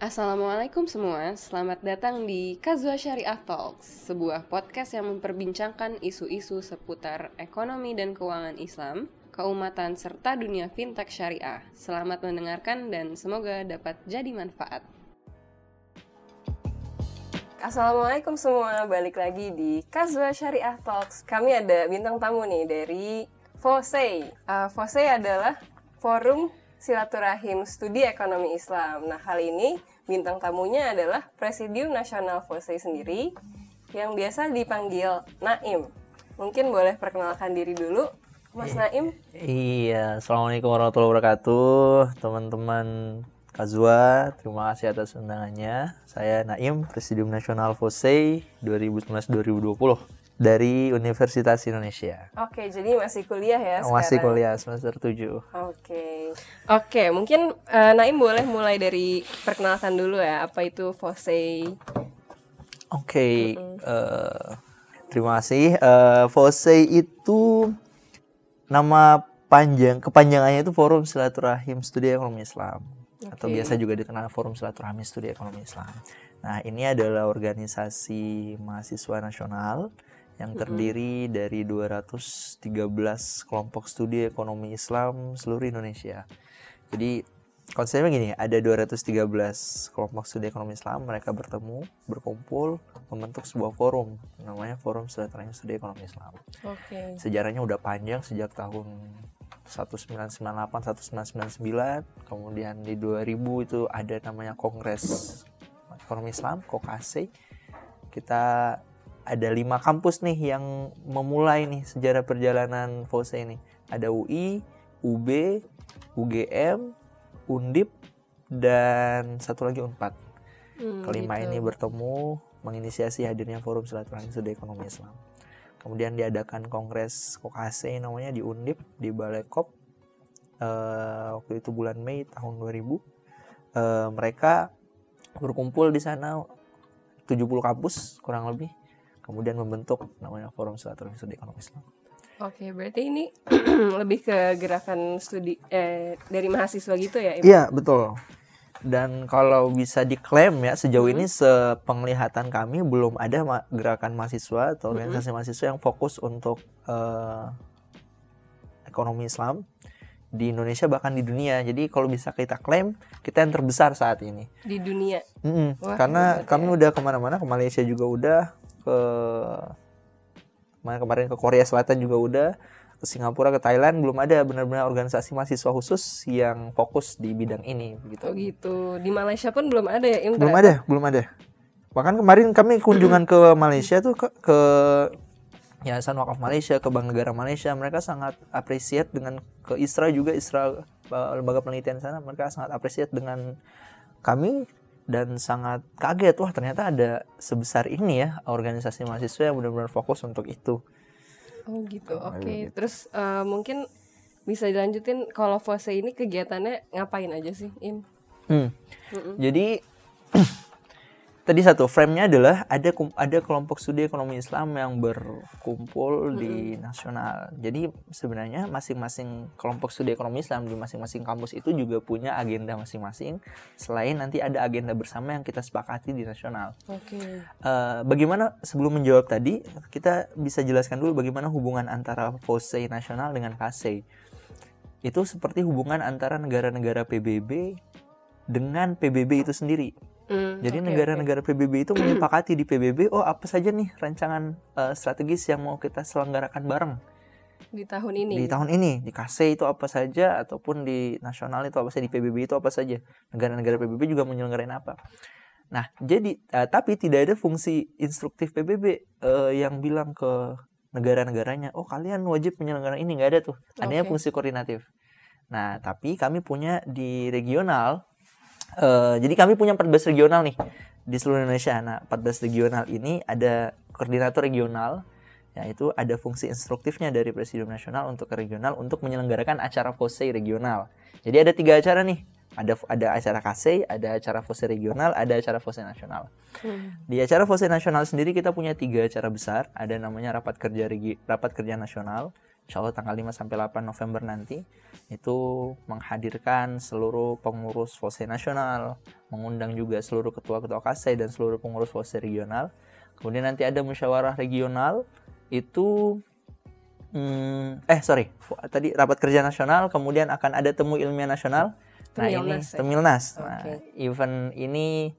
Assalamualaikum semua, selamat datang di Kazua Syariah Talks, sebuah podcast yang memperbincangkan isu-isu seputar ekonomi dan keuangan Islam, keumatan, serta dunia fintech syariah. Selamat mendengarkan dan semoga dapat jadi manfaat. Assalamualaikum semua, balik lagi di Kazua Syariah Talks. Kami ada bintang tamu nih dari FOSEI. Uh, FOSEI adalah Forum Silaturahim Studi Ekonomi Islam. Nah, kali ini bintang tamunya adalah Presidium Nasional FOSEI sendiri yang biasa dipanggil Naim. Mungkin boleh perkenalkan diri dulu, Mas Naim. Iya, Assalamualaikum warahmatullahi wabarakatuh, teman-teman Kazua. Terima kasih atas undangannya. Saya Naim, Presidium Nasional FOSEI 2019-2020 dari Universitas Indonesia. Oke, jadi masih kuliah ya sekarang? Masih kuliah semester 7. Oke. Oke, mungkin uh, Naim boleh mulai dari perkenalkan dulu ya, apa itu FOSEI? Oke, mm -hmm. uh, terima kasih. Uh, FOSEI itu nama panjang, kepanjangannya itu Forum Silaturahim Studi Ekonomi Islam. Okay. Atau biasa juga dikenal Forum Silaturahmi Studi Ekonomi Islam. Nah, ini adalah organisasi mahasiswa nasional yang terdiri mm-hmm. dari 213 kelompok studi ekonomi Islam seluruh Indonesia. Jadi konsepnya gini, ada 213 kelompok studi ekonomi Islam, mereka bertemu, berkumpul, membentuk sebuah forum, namanya Forum Silaturahmi Studi Ekonomi Islam. Oke. Okay. Sejarahnya udah panjang sejak tahun 1998, 1999, kemudian di 2000 itu ada namanya Kongres Ekonomi Islam, KOKASE. Kita ada lima kampus nih yang memulai nih sejarah perjalanan FOSE ini. Ada UI, UB, UGM, Undip, dan satu lagi Unpad. Hmm, Kelima gitu. ini bertemu menginisiasi hadirnya Forum Silaturahmi Studi Ekonomi Islam. Kemudian diadakan kongres Kokase namanya di Undip di Balai Kop uh, waktu itu bulan Mei tahun 2000. Uh, eh, mereka berkumpul di sana 70 kampus kurang lebih kemudian membentuk namanya Forum Silaturahmi Studi Ekonomi Islam. Oke, berarti ini lebih ke gerakan studi eh, dari mahasiswa gitu ya? Iya, betul. Dan kalau bisa diklaim ya sejauh hmm. ini sepenglihatan kami belum ada ma gerakan mahasiswa atau organisasi hmm. mahasiswa yang fokus untuk uh, ekonomi Islam di Indonesia bahkan di dunia. Jadi kalau bisa kita klaim kita yang terbesar saat ini di dunia. Mm -hmm. Wah, Karena kami ya. udah ke mana-mana ke Malaysia juga udah, ke mana kemarin ke Korea Selatan juga udah ke Singapura ke Thailand belum ada benar-benar organisasi mahasiswa khusus yang fokus di bidang ini begitu. Oh gitu. Di Malaysia pun belum ada ya Belum ada, belum ada. Bahkan kemarin kami kunjungan ke Malaysia tuh ke, ke Yayasan Wakaf Malaysia, ke Bank Negara Malaysia, mereka sangat appreciate dengan ke ISRA juga ISRA lembaga penelitian sana, mereka sangat appreciate dengan kami dan sangat kaget wah ternyata ada sebesar ini ya organisasi mahasiswa yang benar-benar fokus untuk itu. Oh gitu, oke. Okay. Gitu. Terus uh, mungkin bisa dilanjutin kalau fase ini kegiatannya ngapain aja sih, Im? Hmm. Mm -mm. Jadi tadi satu frame-nya adalah ada ada kelompok studi ekonomi Islam yang berkumpul hmm. di nasional. Jadi sebenarnya masing-masing kelompok studi ekonomi Islam di masing-masing kampus itu juga punya agenda masing-masing. Selain nanti ada agenda bersama yang kita sepakati di nasional. Oke. Okay. Uh, eh, bagaimana sebelum menjawab tadi kita bisa jelaskan dulu bagaimana hubungan antara FOSE nasional dengan KASE. Itu seperti hubungan antara negara-negara PBB dengan PBB itu sendiri. Hmm, Jadi negara-negara okay, PBB itu menyepakati di PBB, oh apa saja nih rancangan uh, strategis yang mau kita selenggarakan bareng di tahun ini. Di tahun ini, di KASE itu apa saja ataupun di nasional itu apa saja, di PBB itu apa saja. Negara-negara PBB juga menyelenggarain apa. Nah, jadi uh, tapi tidak ada fungsi instruktif PBB uh, eh, yang bilang ke negara-negaranya, oh kalian wajib menyelenggarakan ini nggak ada tuh. Adanya okay. fungsi koordinatif. Nah, tapi kami punya di regional Uh, jadi kami punya 14 regional nih di seluruh Indonesia. Nah, 14 regional ini ada koordinator regional, yaitu ada fungsi instruktifnya dari Presidium Nasional untuk ke regional untuk menyelenggarakan acara FOSE regional. Jadi ada tiga acara nih. Ada ada acara KASE, ada acara FOSE regional, ada acara FOSE nasional. Hmm. Di acara FOSE nasional sendiri kita punya tiga acara besar. Ada namanya rapat kerja regi, rapat kerja nasional, insya Allah tanggal 5 sampai 8 November nanti itu menghadirkan seluruh pengurus FOSE nasional, mengundang juga seluruh ketua-ketua KASE dan seluruh pengurus FOSE regional. Kemudian nanti ada musyawarah regional itu hmm, eh sorry tadi rapat kerja nasional, kemudian akan ada temu ilmiah nasional. Nah ini ya? Temilnas. Nah, event ini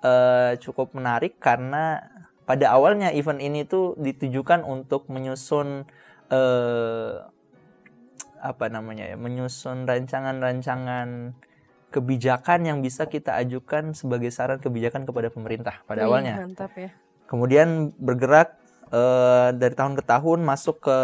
uh, cukup menarik karena pada awalnya event ini tuh ditujukan untuk menyusun uh, apa namanya ya menyusun rancangan-rancangan kebijakan yang bisa kita ajukan sebagai saran kebijakan kepada pemerintah pada Wih, awalnya. Mantap ya. Kemudian bergerak uh, dari tahun ke tahun masuk ke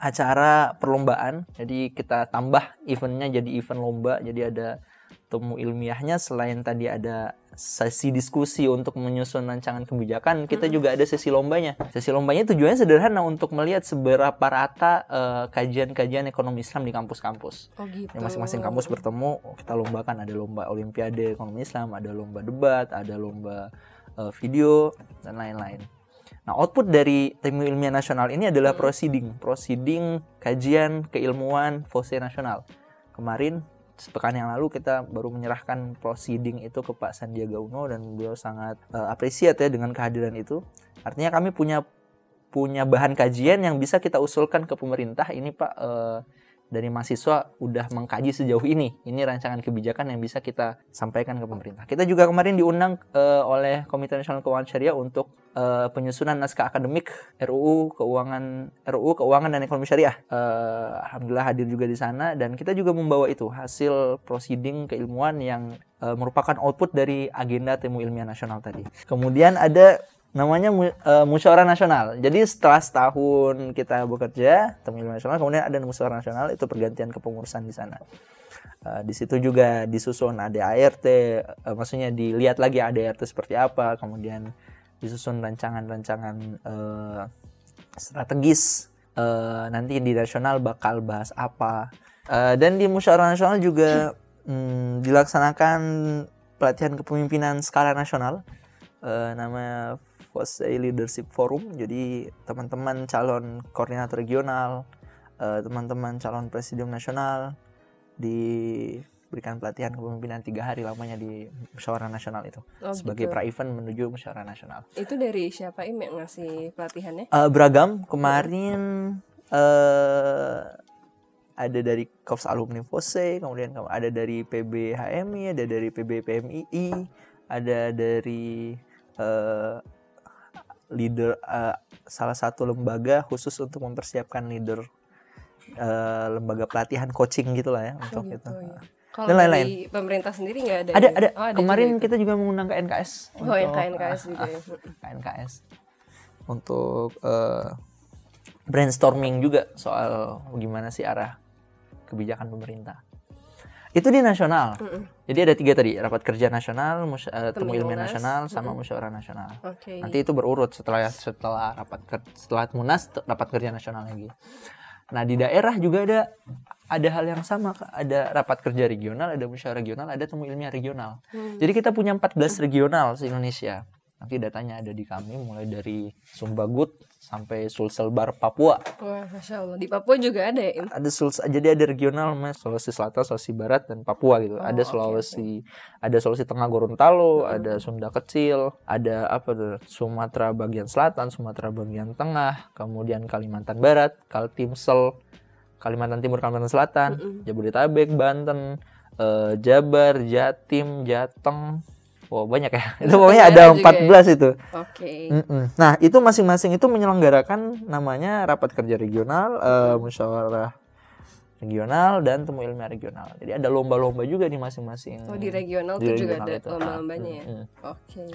acara perlombaan. Jadi kita tambah eventnya jadi event lomba. Jadi ada temu ilmiahnya selain tadi ada sesi diskusi untuk menyusun rancangan kebijakan, kita hmm. juga ada sesi lombanya. Sesi lombanya tujuannya sederhana untuk melihat seberapa rata uh, kajian-kajian ekonomi Islam di kampus-kampus. Oh gitu. Masing-masing kampus bertemu, kita lombakan ada lomba olimpiade ekonomi Islam, ada lomba debat, ada lomba uh, video dan lain-lain. Nah, output dari tim ilmiah nasional ini adalah proceeding, proceeding kajian keilmuan FOSE nasional. Kemarin sepekan yang lalu kita baru menyerahkan proceeding itu ke Pak Sandiaga Uno dan beliau sangat uh, apresiat ya dengan kehadiran itu. Artinya kami punya punya bahan kajian yang bisa kita usulkan ke pemerintah ini Pak uh, dari mahasiswa udah mengkaji sejauh ini. Ini rancangan kebijakan yang bisa kita sampaikan ke pemerintah. Kita juga kemarin diundang uh, oleh Komite Nasional Keuangan Syariah untuk uh, penyusunan naskah akademik RUU Keuangan RUU Keuangan dan Ekonomi Syariah. Uh, Alhamdulillah hadir juga di sana dan kita juga membawa itu hasil proceeding keilmuan yang uh, merupakan output dari agenda temu ilmiah nasional tadi. Kemudian ada namanya uh, musyawarah nasional. Jadi setelah setahun kita bekerja temu nasional, kemudian ada musyawarah nasional itu pergantian kepengurusan di sana. Uh, di situ juga disusun ADART, uh, maksudnya dilihat lagi ADART seperti apa, kemudian disusun rancangan-rancangan uh, strategis. Uh, nanti di nasional bakal bahas apa. Uh, dan di musyawarah nasional juga um, dilaksanakan pelatihan kepemimpinan skala nasional. Uh, nama was a leadership forum. Jadi teman-teman calon koordinator regional eh, teman-teman calon presidium nasional diberikan pelatihan kepemimpinan tiga hari lamanya di musyawarah nasional itu. Oh, sebagai gitu. pra event menuju musyawarah nasional. Itu dari siapa? Im yang ngasih pelatihannya? Uh, beragam. Kemarin uh, ada dari Korps Alumni FOSE, kemudian ada dari PBHMI, ada dari PBPMII, ada dari uh, leader uh, salah satu lembaga khusus untuk mempersiapkan leader uh, lembaga pelatihan coaching gitulah ya untuk oh, gitu. Ya. Kalau dan lain-lain. pemerintah sendiri nggak ada? Ada, ada. Oh, ada Kemarin juga kita juga mengundang ke NKS. Oh, untuk, ya KNKS juga ya. KNKS untuk uh, brainstorming juga soal gimana sih arah kebijakan pemerintah itu di nasional. Mm -mm. Jadi ada tiga tadi rapat kerja nasional, mus uh, temu ilmiah nasional, sama mm -mm. musyawarah nasional. Okay. Nanti itu berurut setelah setelah rapat setelah munas rapat kerja nasional lagi. Nah di daerah juga ada ada hal yang sama, ada rapat kerja regional, ada musyawarah regional, ada temu ilmiah regional. Mm. Jadi kita punya 14 regional se Indonesia. Nanti datanya ada di kami mulai dari Sumbagut sampai Sulsel Bar Papua. Wah, masya Allah. Di Papua juga ada ya? Ada Sulsel, jadi ada regional mas Sulawesi Selatan, Sulawesi Barat dan Papua gitu. Oh, ada Sulawesi, okay, okay. ada Sulawesi Tengah Gorontalo, hmm. ada Sunda Kecil, ada apa tuh Sumatera bagian selatan, Sumatera bagian tengah, kemudian Kalimantan Barat, Kaltimsel, Kalimantan Timur, Kalimantan Selatan, mm -mm. Jabodetabek, Banten, uh, Jabar, Jatim, Jateng, Wow banyak ya. Itu pokoknya ada 14 ya? itu. Oke. Okay. Nah itu masing-masing itu menyelenggarakan namanya rapat kerja regional, uh, musyawarah regional dan temu ilmiah regional. Jadi ada lomba-lomba juga di masing-masing. Oh di regional di tuh juga ada lomba-lombanya ya. Hmm. Oke. Okay.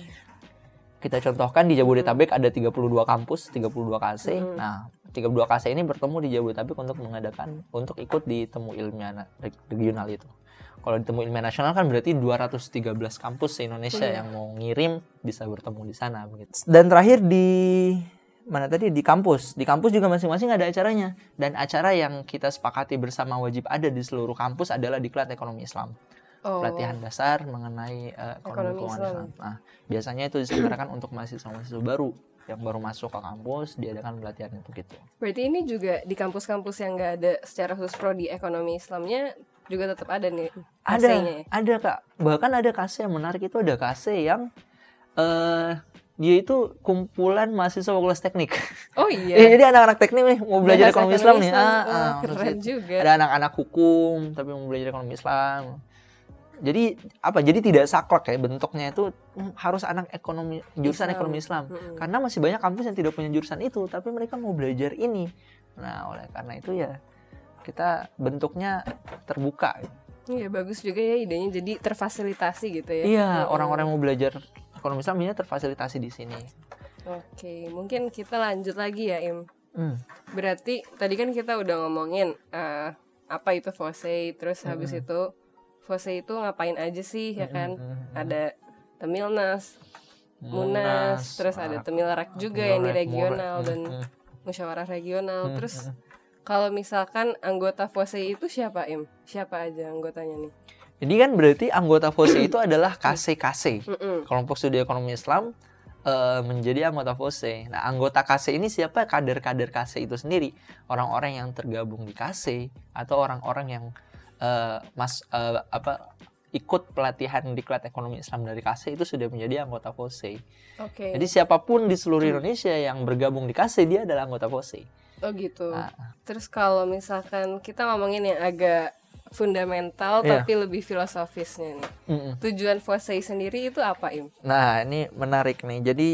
Kita contohkan di Jabodetabek hmm. ada 32 kampus, 32 KC. Hmm. Nah, 32 KC ini bertemu di Jabodetabek untuk mengadakan untuk ikut di temu ilmiah regional itu. Kalau ditemu ilmiah nasional kan berarti 213 kampus se Indonesia hmm. yang mau ngirim bisa bertemu di sana begitu. Dan terakhir di mana tadi di kampus. Di kampus juga masing-masing ada acaranya dan acara yang kita sepakati bersama wajib ada di seluruh kampus adalah diklat ekonomi Islam. Oh. pelatihan dasar mengenai uh, ekonomi Ekonomi keuangan Islam. Islam. Nah, biasanya itu diselenggarakan untuk mahasiswa-mahasiswa baru yang baru masuk ke kampus diadakan pelatihan itu gitu. Berarti ini juga di kampus-kampus yang nggak ada secara khusus prodi ekonomi Islamnya juga tetap ada nih Ada, ya? ada kak. Bahkan ada kase yang menarik itu ada kase yang eh dia itu kumpulan mahasiswa fakultas teknik. Oh iya. jadi anak-anak teknik nih mau belajar ekonomi Islam nih. Islam. Ah, Wah, ah, keren maksudnya juga. Ada anak-anak hukum tapi mau belajar ekonomi Islam. Jadi apa? Jadi tidak saklek ya bentuknya itu hmm, harus anak ekonomi jurusan Islam. ekonomi Islam. Mm-mm. Karena masih banyak kampus yang tidak punya jurusan itu, tapi mereka mau belajar ini. Nah, oleh karena itu ya kita bentuknya terbuka. Iya bagus juga ya idenya jadi terfasilitasi gitu ya. Iya, orang-orang yang mau belajar ekonomi Islam ini terfasilitasi di sini. Oke, mungkin kita lanjut lagi ya Im. Hmm. Berarti tadi kan kita udah ngomongin eh, apa itu FOSE, terus habis itu FOSE itu ngapain aja sih ya kan? Ada Temilnas, Munas, terus ada Temilrak juga yang di regional dan Mm, mm. musyawarah regional. Hmm, Terus kalau misalkan anggota FOSE itu siapa Im? Siapa aja anggotanya nih? Jadi kan berarti anggota FOSE itu adalah KC-KC. Kelompok Studi Ekonomi Islam eh, menjadi anggota FOSE. Nah, anggota KC ini siapa? Kader-kader KC itu sendiri. Orang-orang yang tergabung di KC atau orang-orang yang eh, mas eh, apa ikut pelatihan diklat ekonomi Islam dari KC itu sudah menjadi anggota FOSE. Oke. Jadi siapa pun di seluruh Indonesia yang bergabung di KC dia adalah anggota FOSE. Oh gitu. Ah. Terus kalau misalkan kita ngomongin yang agak fundamental Iya. tapi lebih filosofisnya nih. Mm-mm. Tujuan FOSE sendiri itu apa, Im? Nah, ini menarik nih. Jadi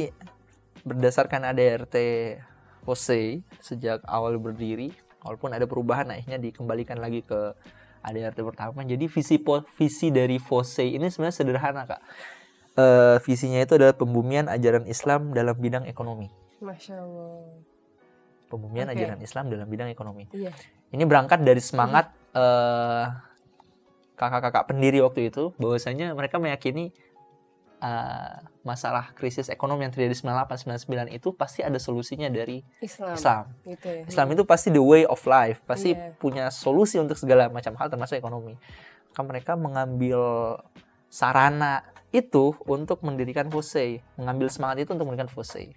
berdasarkan ADRT FOSE sejak awal berdiri, walaupun ada perubahan akhirnya dikembalikan lagi ke ADRT pertama. Jadi visi visi dari FOSE ini sebenarnya sederhana, Kak. Eh, visinya itu adalah pembumian ajaran Islam dalam bidang ekonomi. Masya Allah. Pembumian Oke. ajaran Islam dalam bidang ekonomi. Iya. Ini berangkat dari semangat eh, kakak-kakak pendiri waktu itu bahwasanya mereka meyakini eh, masalah krisis ekonomi yang terjadi 98 99 itu pasti ada solusinya dari Islam. Islam. Gitu ya. Islam itu pasti the way of life, pasti Iya. punya solusi untuk segala macam hal termasuk ekonomi. Maka mereka mengambil sarana itu untuk mendirikan FOSE, mengambil semangat itu untuk mendirikan FOSE.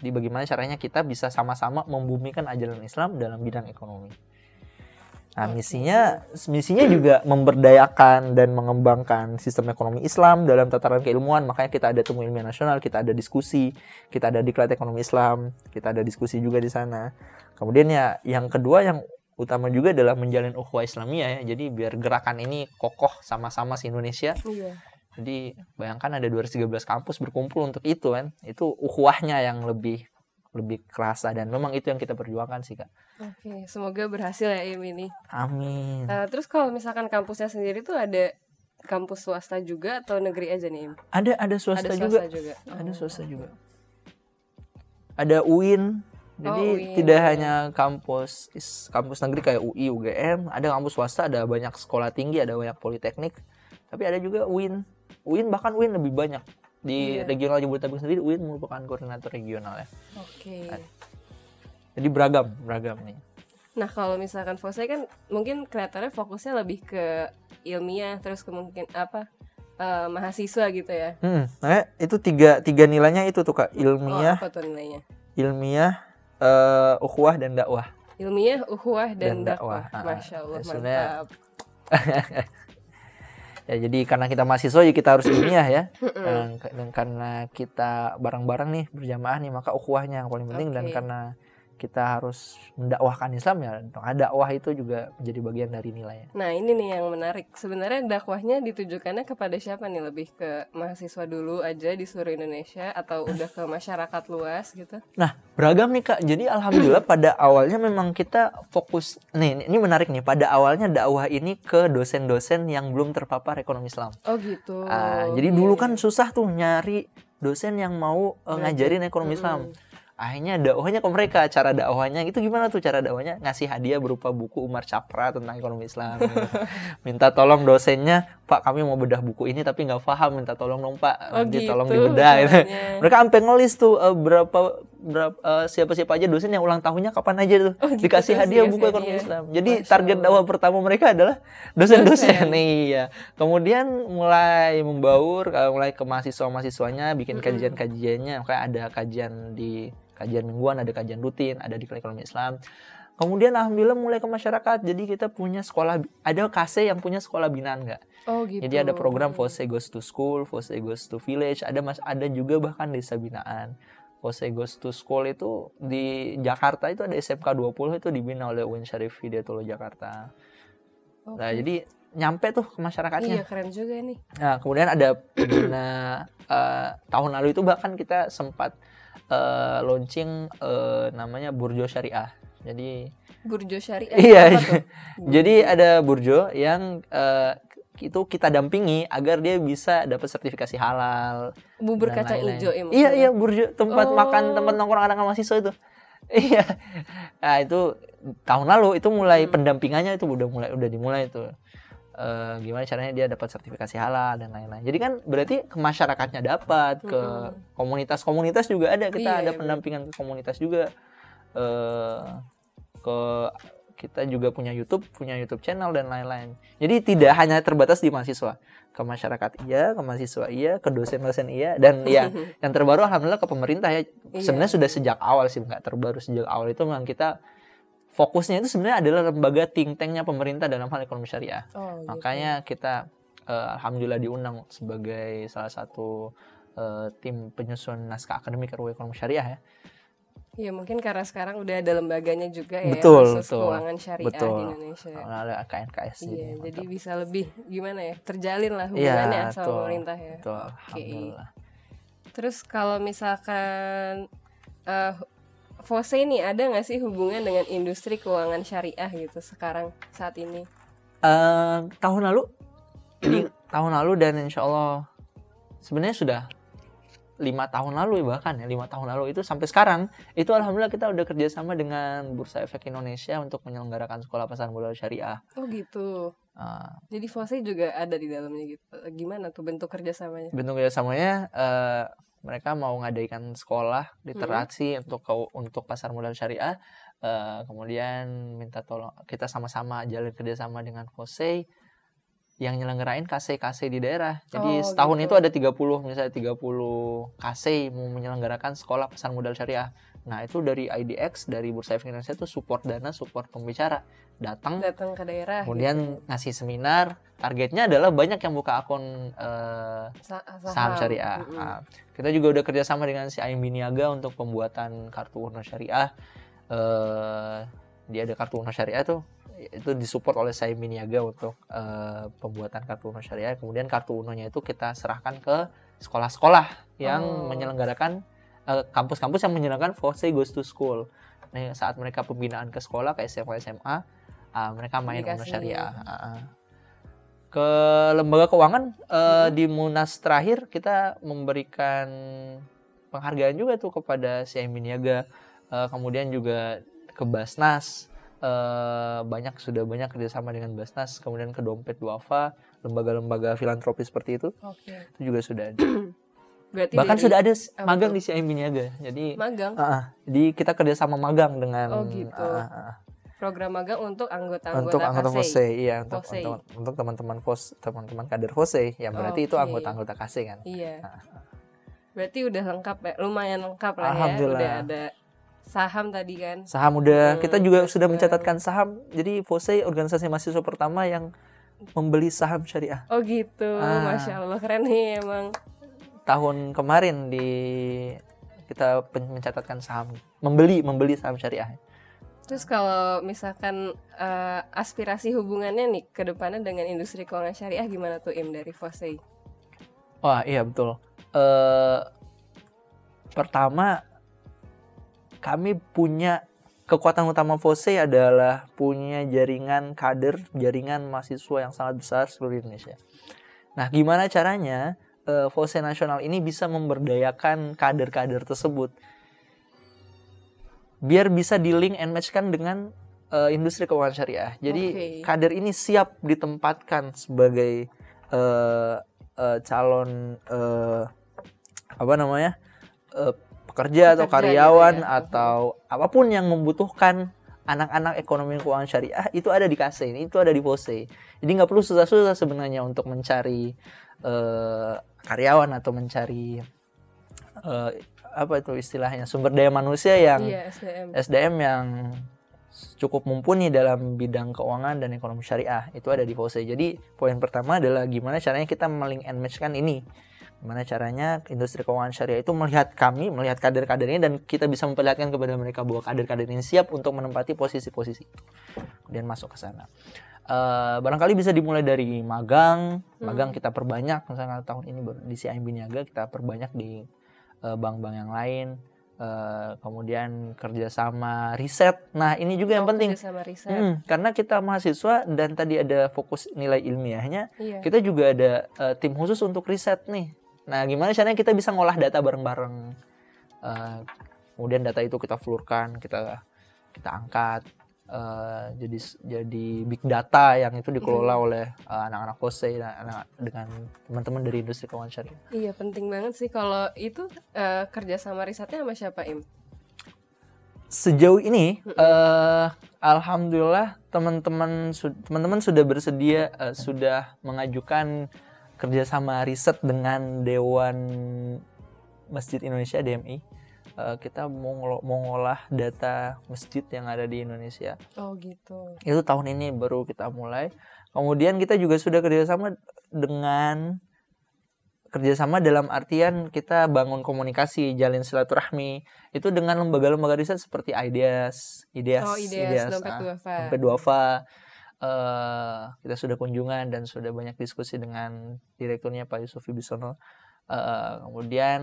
Jadi bagaimana caranya kita bisa sama-sama membumikan ajaran Islam dalam bidang ekonomi. Nah, misinya misinya juga memberdayakan dan mengembangkan sistem ekonomi Islam dalam tataran keilmuan. Makanya kita ada temu ilmiah nasional, kita ada diskusi, kita ada diklat ekonomi Islam, kita ada diskusi juga di sana. Kemudian ya yang kedua yang utama juga adalah menjalin ukhuwah Islamiyah ya. Jadi biar gerakan ini kokoh sama-sama se Indonesia. Iya. Jadi bayangkan ada 213 kampus berkumpul untuk itu kan. Itu ukhuwahnya yang lebih lebih kerasa dan memang itu yang kita perjuangkan sih kak. Oke, semoga berhasil ya Im ini. Amin. Nah, terus kalau misalkan kampusnya sendiri tuh ada kampus swasta juga atau negeri aja nih Im? Ada ada swasta, ada juga. swasta juga. Ada Oh. swasta juga. Ada UIN. Jadi Oh, UIN. tidak hanya kampus kampus negeri kayak UI, UGM, ada kampus swasta, ada banyak sekolah tinggi, ada banyak politeknik. Tapi ada juga UIN. UIN bahkan UIN lebih banyak. Di Iya. regional Jabodetabek sendiri UIN merupakan koordinator regional ya. Oke. Jadi beragam, beragam nih. Nah, kalau misalkan FOSE kan mungkin kelihatannya fokusnya lebih ke ilmiah terus kemungkin apa? eh, mahasiswa gitu ya. Hmm, nah, itu tiga tiga nilainya itu tuh kak Oh, ilmiah, apa tuh nilainya? ilmiah, eh ukhuwah dan dakwah. Ilmiah, ukhuwah dan, Dan dakwah. dakwah. Ah, Masya Allah, ya, sebenarnya- mantap. Ya jadi karena kita mahasiswa ya kita harus ilmiah ya. dan, dan karena kita bareng-bareng nih berjamaah nih maka ukhuwahnya yang paling penting dan Oke. karena kita harus mendakwahkan Islam ya dakwah itu juga menjadi bagian dari nilainya. Nah, ini nih yang menarik. Sebenarnya dakwahnya ditujukannya kepada siapa nih? Lebih ke mahasiswa dulu aja di seluruh Indonesia atau udah ke masyarakat luas gitu? Nah, beragam nih Kak. Jadi alhamdulillah pada awalnya memang kita fokus nih ini menarik nih. Pada awalnya dakwah ini ke dosen-dosen yang belum terpapar ekonomi Islam. Oh gitu. Ah, jadi Iya, dulu iya. kan susah tuh nyari dosen yang mau eh, ngajarin ekonomi Islam. Akhirnya dakwahnya ke mereka. Cara dakwahnya itu gimana tuh cara dakwahnya? Ngasih hadiah berupa buku Umar Capra tentang ekonomi Islam. Minta tolong dosennya Pak kami mau bedah buku ini tapi nggak paham minta tolong dong Pak Oh, gitu tolong dibedah gitu. mereka sampai ngelis tuh eh, berapa berapa eh, siapa-siapa aja dosen yang ulang tahunnya kapan aja tuh Oh, gitu, dikasih terus hadiah buku ekonomi hadiah. Islam jadi Masya target dakwah pertama mereka adalah dosen-dosen Dosen. iya kemudian mulai membaur eh, mulai ke mahasiswa-mahasiswanya bikin kajian-kajiannya kayak ada kajian di kajian mingguan ada kajian rutin ada di ekonomi Islam Kemudian alhamdulillah mulai ke masyarakat. Jadi kita punya sekolah ada KC yang punya sekolah binaan nggak? Oh gitu. Jadi ada program Fose Goes to School, Fose Goes to Village, ada mas ada juga bahkan desa binaan. Fose Goes to School itu di Jakarta itu ada SMK 20 itu dibina oleh UIN Syarif Hidayatullah Jakarta. Oke. Nah, jadi nyampe tuh ke masyarakatnya. Iya keren juga nih. Nah, kemudian ada pembina eh, tahun lalu itu bahkan kita sempat eh, launching eh, namanya Burjo Syariah. Jadi Burjo Syariah. Iya. Jadi ada burjo yang eh, itu kita dampingi agar dia bisa dapat sertifikasi halal. Bubur kacang lain-lain. hijau ya Iya iya burjo tempat Oh. makan tempat nongkrong anak mahasiswa itu. Iya. Nah itu tahun lalu itu mulai Hmm. pendampingannya itu udah mulai udah dimulai itu. Eh, gimana caranya dia dapat sertifikasi halal dan lain-lain. Jadi kan berarti ke masyarakatnya dapat, ke komunitas-komunitas juga ada kita Iya, ada iya, pendampingan ke komunitas juga. Eh ke kita juga punya YouTube, punya YouTube channel dan lain-lain. Jadi tidak hanya terbatas di mahasiswa, ke masyarakat iya, ke mahasiswa iya, ke dosen-dosen iya, dan ya yang terbaru alhamdulillah ke pemerintah ya. Iya. Sebenarnya sudah sejak awal sih, nggak terbaru sejak awal itu memang kita fokusnya itu sebenarnya adalah lembaga think tanknya pemerintah dalam hal ekonomi syariah. Oh, gitu. Makanya kita eh, alhamdulillah diundang sebagai salah satu eh, tim penyusun naskah akademik RUU ekonomi syariah ya. Iya mungkin karena sekarang udah ada lembaganya juga ya Betul, khusus betul. keuangan syariah Betul. di Indonesia. Oleh KNKS Iya, jadi mantap. bisa lebih gimana ya terjalin lah Iya, hubungannya sama betul. pemerintah ya. Betul, alhamdulillah. Terus kalau misalkan eh Fose ini ada nggak sih hubungan dengan industri keuangan syariah gitu sekarang saat ini? Eh, tahun lalu jadi tahun lalu dan insya Allah sebenarnya sudah lima tahun lalu bahkan ya lima tahun lalu itu sampai sekarang itu alhamdulillah kita udah kerjasama dengan Bursa Efek Indonesia untuk menyelenggarakan sekolah pasar modal syariah. Oh gitu. Eh, Jadi Fose juga ada di dalamnya gitu. Gimana tuh bentuk kerjasamanya? bentuk kerjasamanya eh, mereka mau ngadakan sekolah literasi untuk kau- untuk pasar modal syariah Eh, kemudian minta tolong kita sama-sama jalin kerjasama dengan Fose yang nyelenggarain KC di daerah. Jadi Oh, setahun gitu. itu ada 30 misalnya 30 KC mau menyelenggarakan sekolah pasar modal syariah. Nah, itu dari IDX dari Bursa Efek Indonesia itu support dana, support pembicara. Datang Datang ke daerah. kemudian ngasih seminar. Targetnya adalah banyak yang buka akun gitu. Sa- saham syariah. Mm-mm. Nah, kita juga udah kerjasama dengan si Aim Niaga untuk pembuatan kartu Uno Syariah. Eh, dia ada kartu Uno Syariah tuh itu disupport oleh Saimi Niaga untuk eh, pembuatan kartu Uno Syariah. Kemudian kartu Unonya itu kita serahkan ke sekolah-sekolah yang Oh. menyelenggarakan kampus-kampus yang menyelenggarakan Fose Goes to School. Nah, saat mereka pembinaan ke sekolah ke SMA SMA, ah, mereka main Dikasih. Syariah. Ah, ah ke lembaga keuangan eh, di Munas terakhir kita memberikan penghargaan juga tuh kepada si Emi Niaga Eh, kemudian juga ke Basnas eh, banyak sudah banyak kerjasama dengan Basnas kemudian ke Dompet Duafa lembaga-lembaga filantropi seperti itu Oke. itu juga sudah ada Berarti bahkan dari sudah ada magang tuh? di Emi Niaga jadi magang ah, ah. jadi kita kerjasama magang dengan Oh, gitu. ah, ah. program magang untuk anggota-anggota untuk anggota iya untuk untuk untuk teman-teman FOS teman-teman kader FOSE ya berarti itu Oke. anggota-anggota KASE kan Iya. Ah, Berarti udah lengkap ya, lumayan lengkap lah ya. Udah ada saham tadi kan. saham udah Hmm, kita juga sudah mencatatkan saham jadi FOSE organisasi mahasiswa pertama yang membeli saham syariah Oh gitu, Ah. masya Allah keren nih emang. Tahun kemarin di kita mencatatkan saham membeli membeli saham syariah Terus kalau misalkan eh, aspirasi hubungannya nih ke depannya dengan industri keuangan syariah gimana tuh Im dari Fosei? wah iya betul eh pertama kami punya kekuatan utama FOSE adalah punya jaringan kader, jaringan mahasiswa yang sangat besar seluruh Indonesia. Nah, gimana caranya eh, FOSE nasional ini bisa memberdayakan kader-kader tersebut biar bisa di link and matchkan dengan eh, industri keuangan syariah. Jadi Oke. kader ini siap ditempatkan sebagai eh, eh, calon eh, apa namanya eh, pekerja atau Pekerja gitu karyawan ya. atau apa pun yang membutuhkan anak-anak ekonomi keuangan syariah itu ada di KASE ini itu ada di POSE jadi nggak perlu susah-susah sebenarnya untuk mencari eh, karyawan atau mencari eh, apa itu istilahnya sumber daya manusia yang Iya, SDM. SDM yang cukup mumpuni dalam bidang keuangan dan ekonomi syariah itu ada di POSE. Jadi poin pertama adalah gimana caranya kita melink and match kan ini. Gimana caranya industri keuangan syariah itu melihat kami, melihat kader-kader ini dan kita bisa memperlihatkan kepada mereka bahwa kader-kader ini siap untuk menempati posisi-posisi itu. Kemudian masuk ke sana. Eh, barangkali bisa dimulai dari magang, magang kita perbanyak misalnya tahun ini di CIMB Niaga kita perbanyak di eh, bank-bank yang lain. Eh, kemudian kerjasama riset. Nah ini juga yang Oh, penting. kerja sama riset. Hmm, karena kita mahasiswa dan tadi ada fokus nilai ilmiahnya, Iya. kita juga ada eh, tim khusus untuk riset nih. Nah, gimana caranya kita bisa ngolah data bareng-bareng? Eh, kemudian data itu kita flurkan, kita kita angkat eh, jadi jadi big data yang itu dikelola oleh eh, anak-anak dan anak dengan teman-teman dari industri keuangan syariah. Iya, penting banget sih kalau itu eh, kerja sama risetnya sama siapa, Im? sejauh ini eh alhamdulillah teman-teman su- teman-teman sudah bersedia eh, sudah mengajukan kerjasama riset dengan Dewan Masjid Indonesia DMI Eh, kita mau ngolah data masjid yang ada di Indonesia Oh, gitu. itu tahun ini baru kita mulai kemudian kita juga sudah kerjasama dengan kerjasama dalam artian kita bangun komunikasi jalin silaturahmi itu dengan lembaga-lembaga riset seperti IDEAS, IDEAS, Oh, IDEAS, Dompet ah, Duafa. Dompet Duafa. Eh, kita sudah kunjungan dan sudah banyak diskusi dengan direkturnya Pak Yusuf Wibisono. Eh, kemudian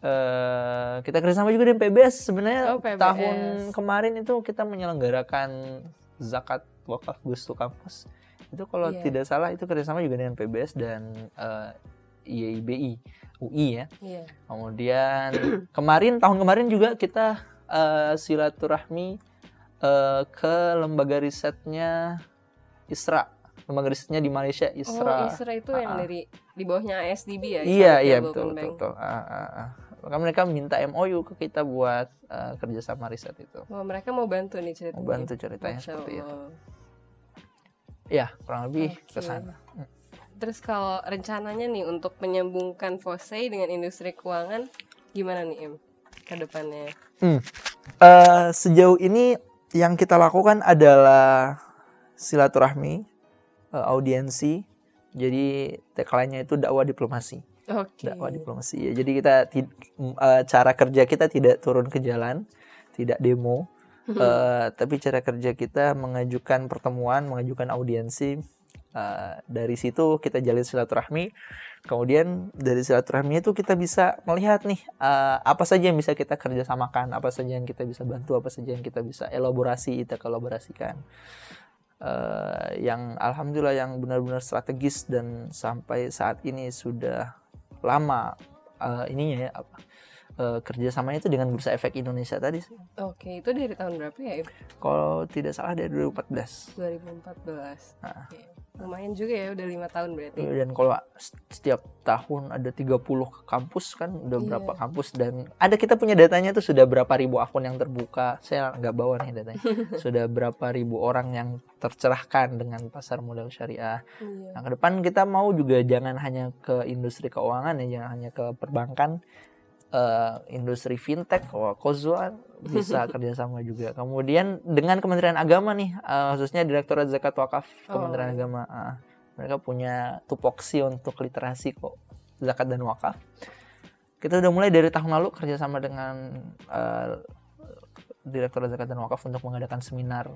eh, kita kerjasama juga dengan PBS sebenarnya Oh, PBS. tahun kemarin itu kita menyelenggarakan zakat wakaf Gustu Kampus itu kalau Iya. tidak salah itu kerjasama juga dengan PBS dan eh, IAIBI UI ya Iya. kemudian kemarin tahun kemarin juga kita eh, silaturahmi eh, ke lembaga risetnya Isra lembaga risetnya di Malaysia Isra Oh, Isra itu yang Ah. dari di bawahnya ISDB ya? iya iya betul betul, betul. Ah, ah, ah. maka mereka minta MOU ke kita buat eh, kerjasama riset itu Wah, mereka mau bantu nih ceritanya. mau bantu ceritanya Masya seperti itu Allah. ya kurang lebih ke Oke. sana Terus kalau rencananya nih untuk menyambungkan FOSE dengan industri keuangan, gimana nih Im ke depannya? Hmm. Eh, sejauh ini yang kita lakukan adalah silaturahmi, eh, audiensi. Jadi tagline-nya itu dakwah diplomasi. Oke. Dakwah diplomasi. Ya, jadi kita eh, cara kerja kita tidak turun ke jalan, tidak demo, eh, tapi cara kerja kita mengajukan pertemuan, mengajukan audiensi. Eh, dari situ kita jalin silaturahmi. Kemudian dari silaturahmi itu kita bisa melihat nih eh, apa saja yang bisa kita kerjasamakan, apa saja yang kita bisa bantu, apa saja yang kita bisa elaborasi, kita kolaborasikan. Eh, yang alhamdulillah yang benar-benar strategis dan sampai saat ini sudah lama eh, ininya ya apa eh, kerjasamanya itu dengan Bursa Efek Indonesia tadi. sih. Oke, itu dari tahun berapa ya? Kalau tidak salah dari 2014. 2014. Nah. Oke. Lumayan juga ya, udah lima tahun berarti. dan kalau setiap tahun ada 30 kampus kan udah Iya. berapa kampus dan ada kita punya datanya tuh sudah berapa ribu akun yang terbuka saya nggak bawa nih datanya sudah berapa ribu orang yang tercerahkan dengan pasar modal syariah Iya. nah ke depan kita mau juga jangan hanya ke industri keuangan ya jangan hanya ke perbankan eh, industri fintech wah Kozwan bisa kerjasama juga kemudian dengan Kementerian Agama nih eh, khususnya Direktorat Zakat Wakaf Kementerian Oh. Agama ah, mereka punya tupoksi untuk literasi kok zakat dan wakaf kita udah mulai dari tahun lalu kerjasama dengan eh, Direktorat Zakat dan Wakaf untuk mengadakan seminar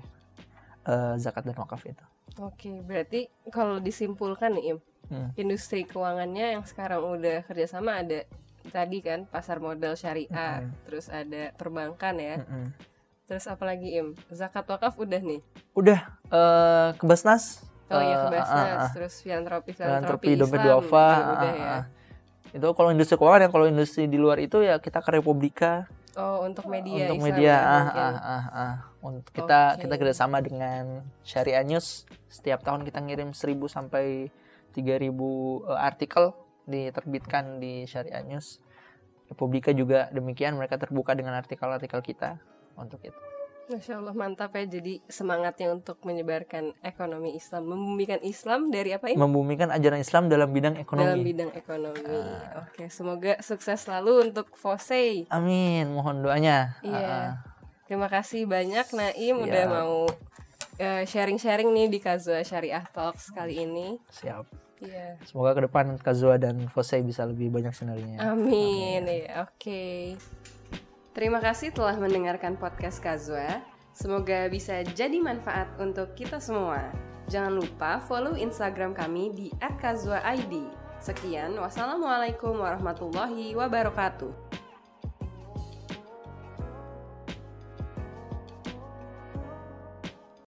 eh, zakat dan wakaf itu Oke, berarti kalau disimpulkan nih Im, Hmm. industri keuangannya yang sekarang udah kerjasama ada tadi kan pasar modal syariah, Mm-mm. terus ada perbankan ya, Mm-mm. terus apa lagi Im? Zakat wakaf udah nih. udah eh, ke Basnas Oh iya Eh, ke Basnas, ah, ah, ah. terus filantropi filantropi filantropi dompet Islam duafa juga udah ah, ya. itu kalau industri keuangan yang kalau industri di luar itu ya kita ke Republika Oh untuk media untuk Islam media ya, ah, ah, ah, ah. untuk kita Oke. kita kerjasama dengan Syariah News setiap tahun kita ngirim 1000 sampai 3000 uh, artikel diterbitkan di Syariah News. Republika juga demikian mereka terbuka dengan artikel-artikel kita untuk itu. Masya Allah mantap ya jadi semangatnya untuk menyebarkan ekonomi Islam membumikan Islam dari apa ini? Membumikan ajaran Islam dalam bidang ekonomi. Dalam bidang ekonomi. Uh. Oke semoga sukses selalu untuk Fosei. Amin mohon doanya. Iya. Uh. Terima kasih banyak Naim Siap. udah mau sharing-sharing uh, nih di Kazua Syariah Talks kali ini. Siap. Iya. Semoga ke depan Kazua dan Fosei bisa lebih banyak sinerginya. Amin. Amin. Ya, oke. Okay. Terima kasih telah mendengarkan podcast Kazwa. Semoga bisa jadi manfaat untuk kita semua. Jangan lupa follow Instagram kami di @kazwaid. Sekian, wassalamualaikum warahmatullahi wabarakatuh.